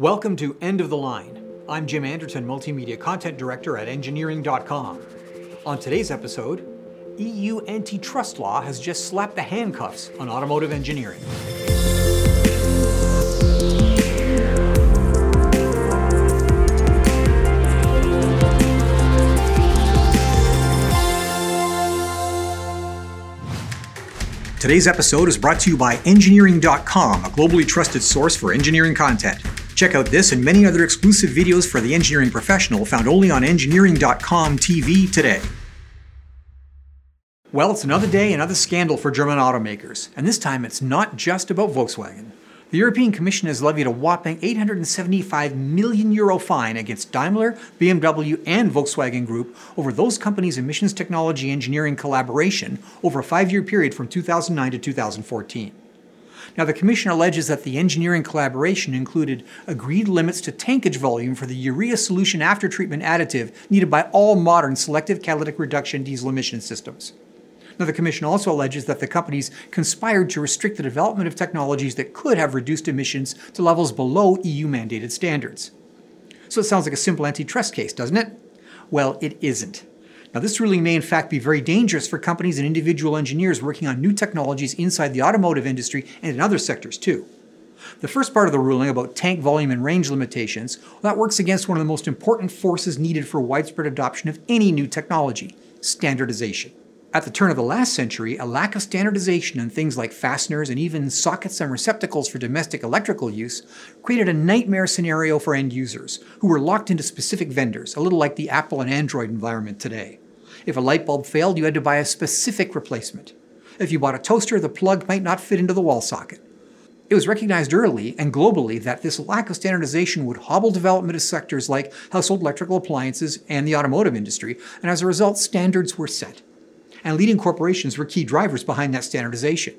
Welcome to End of the Line. I'm Jim Anderton, Multimedia Content Director at Engineering.com. On today's episode, EU antitrust law has just slapped the handcuffs on automotive engineering. Today's episode is brought to you by Engineering.com, a globally trusted source for engineering content. Check out this and many other exclusive videos for the engineering professional found only on Engineering.com TV today. Well, it's another day, another scandal for German automakers, and this time it's not just about Volkswagen. The European Commission has levied a whopping 875 million euro fine against Daimler, BMW, and Volkswagen Group over those companies' emissions technology engineering collaboration over a five year period from 2009 to 2014. Now, the Commission alleges that the engineering collaboration included agreed limits to tankage volume for the urea solution after treatment additive needed by all modern selective catalytic reduction diesel emission systems. Now, the Commission also alleges that the companies conspired to restrict the development of technologies that could have reduced emissions to levels below EU mandated standards. So it sounds like a simple antitrust case, doesn't it? Well, it isn't. Now, this ruling may in fact be very dangerous for companies and individual engineers working on new technologies inside the automotive industry and in other sectors too. The first part of the ruling about tank volume and range limitations, well, that works against one of the most important forces needed for widespread adoption of any new technology standardization. At the turn of the last century, a lack of standardization in things like fasteners and even sockets and receptacles for domestic electrical use created a nightmare scenario for end users, who were locked into specific vendors, a little like the Apple and Android environment today. If a light bulb failed, you had to buy a specific replacement. If you bought a toaster, the plug might not fit into the wall socket. It was recognized early and globally that this lack of standardization would hobble development of sectors like household electrical appliances and the automotive industry, and as a result, standards were set and leading corporations were key drivers behind that standardization.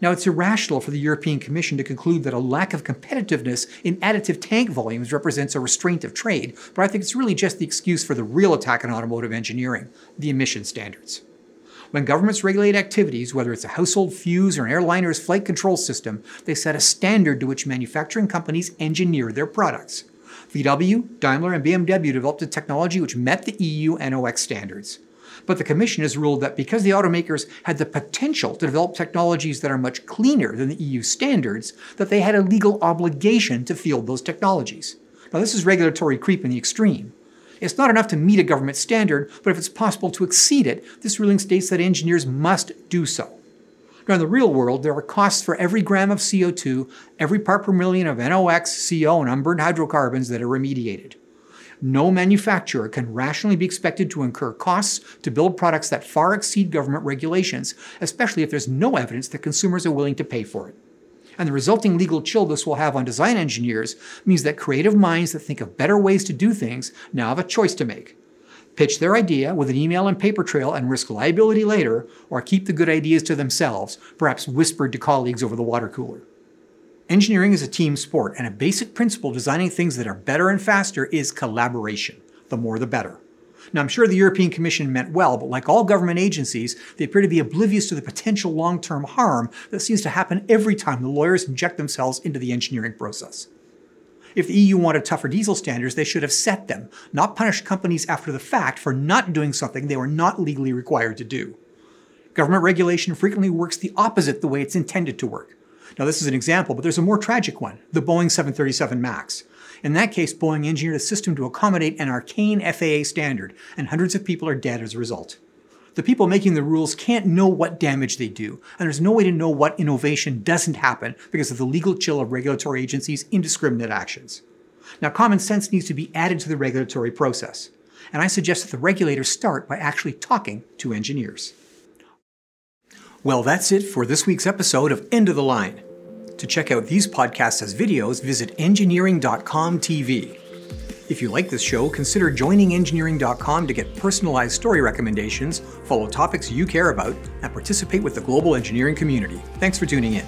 Now, it's irrational for the European Commission to conclude that a lack of competitiveness in additive tank volumes represents a restraint of trade, but I think it's really just the excuse for the real attack on automotive engineering the emission standards. When governments regulate activities, whether it's a household fuse or an airliner's flight control system, they set a standard to which manufacturing companies engineer their products. VW, Daimler, and BMW developed a technology which met the EU NOx standards. But the Commission has ruled that because the automakers had the potential to develop technologies that are much cleaner than the EU standards, that they had a legal obligation to field those technologies. Now, this is regulatory creep in the extreme. It's not enough to meet a government standard, but if it's possible to exceed it, this ruling states that engineers must do so. Now, in the real world, there are costs for every gram of CO2, every part per million of NOx, CO, and unburned hydrocarbons that are remediated. No manufacturer can rationally be expected to incur costs to build products that far exceed government regulations, especially if there's no evidence that consumers are willing to pay for it. And the resulting legal chill this will have on design engineers means that creative minds that think of better ways to do things now have a choice to make. Pitch their idea with an email and paper trail and risk liability later, or keep the good ideas to themselves, perhaps whispered to colleagues over the water cooler. Engineering is a team sport, and a basic principle designing things that are better and faster is collaboration. The more the better. Now, I'm sure the European Commission meant well, but like all government agencies, they appear to be oblivious to the potential long term harm that seems to happen every time the lawyers inject themselves into the engineering process. If the EU wanted tougher diesel standards, they should have set them, not punish companies after the fact for not doing something they were not legally required to do. Government regulation frequently works the opposite the way it's intended to work. Now, this is an example, but there's a more tragic one the Boeing 737 MAX. In that case, Boeing engineered a system to accommodate an arcane FAA standard, and hundreds of people are dead as a result. The people making the rules can't know what damage they do, and there's no way to know what innovation doesn't happen because of the legal chill of regulatory agencies' indiscriminate actions. Now, common sense needs to be added to the regulatory process, and I suggest that the regulators start by actually talking to engineers. Well, that's it for this week's episode of End of the Line. To check out these podcasts as videos, visit engineering.com TV. If you like this show, consider joining engineering.com to get personalized story recommendations, follow topics you care about, and participate with the global engineering community. Thanks for tuning in.